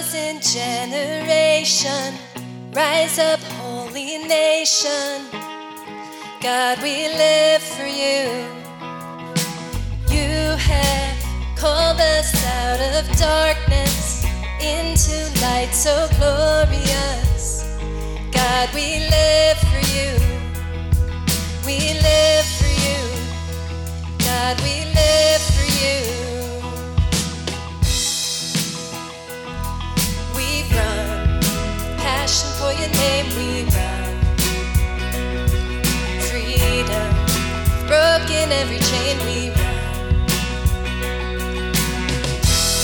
chosen generation. Rise up, holy nation. God, we live for you. You have called us out of darkness into light so glorious. God, we every chain, we run.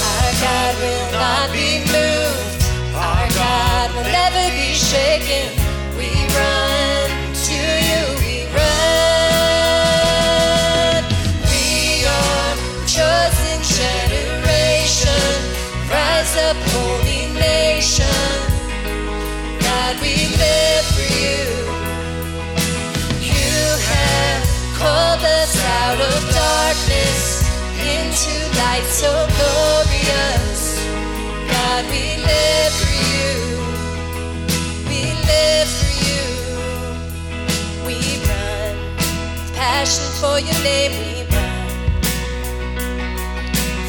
Our God will not be moved. Our God will never be shaken. We run to you. We run. We are chosen generation. Rise up, into light so glorious. God, we live for you. We live for you. We run. Passion for your name, we run.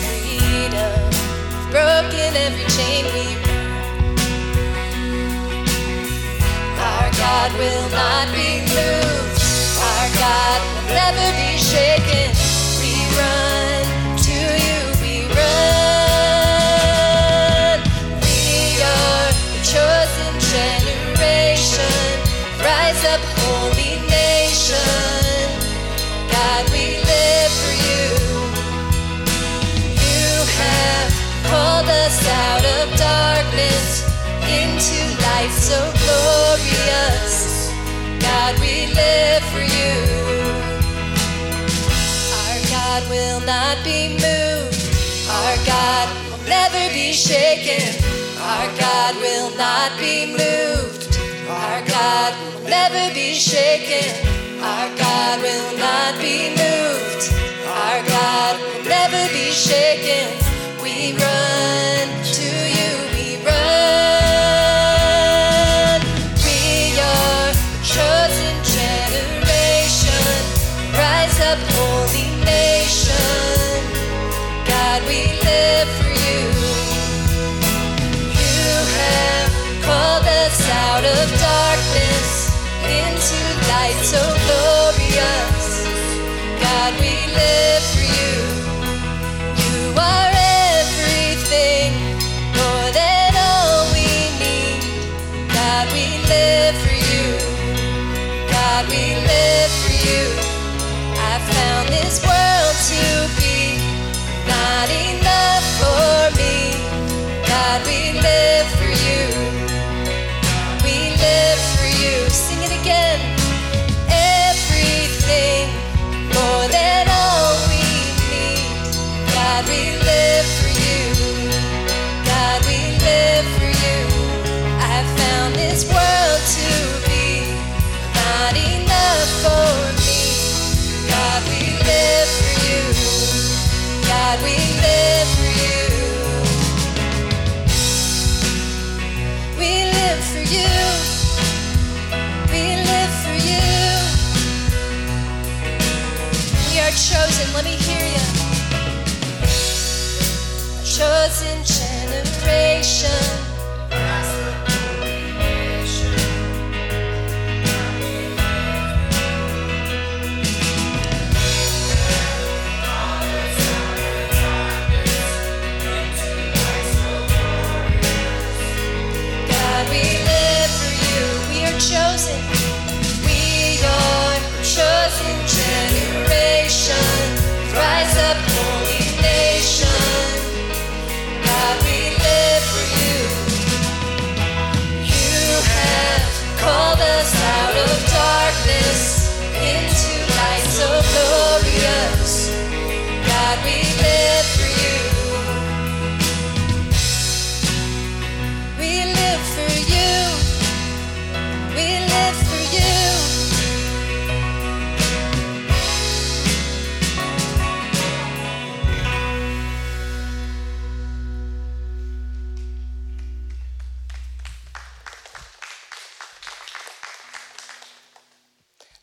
Freedom. Broken every chain, we run. Our God will not be moved. Our God will never be shaken. Into life so glorious. God, we live for you. Our God will not be moved. Our God will never be shaken. Our God will not be moved. Our God will never be shaken. Our God will not be moved. Our God will never be shaken. We run into light so glorious. God, we chosen. Let me hear you. Chosen generation.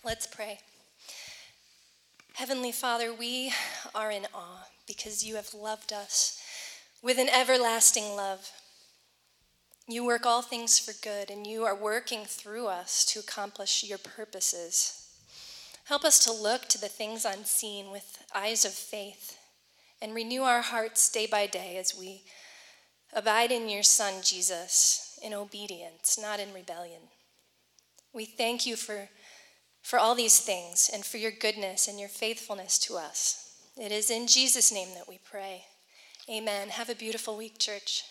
Let's pray. Heavenly Father, we are in awe because you have loved us with an everlasting love. You work all things for good, and you are working through us to accomplish your purposes. Help us to look to the things unseen with eyes of faith and renew our hearts day by day as we abide in your Son, Jesus, in obedience, not in rebellion. We thank you for, for all these things and for your goodness and your faithfulness to us. It is in Jesus' name that we pray. Amen. Have a beautiful week, church.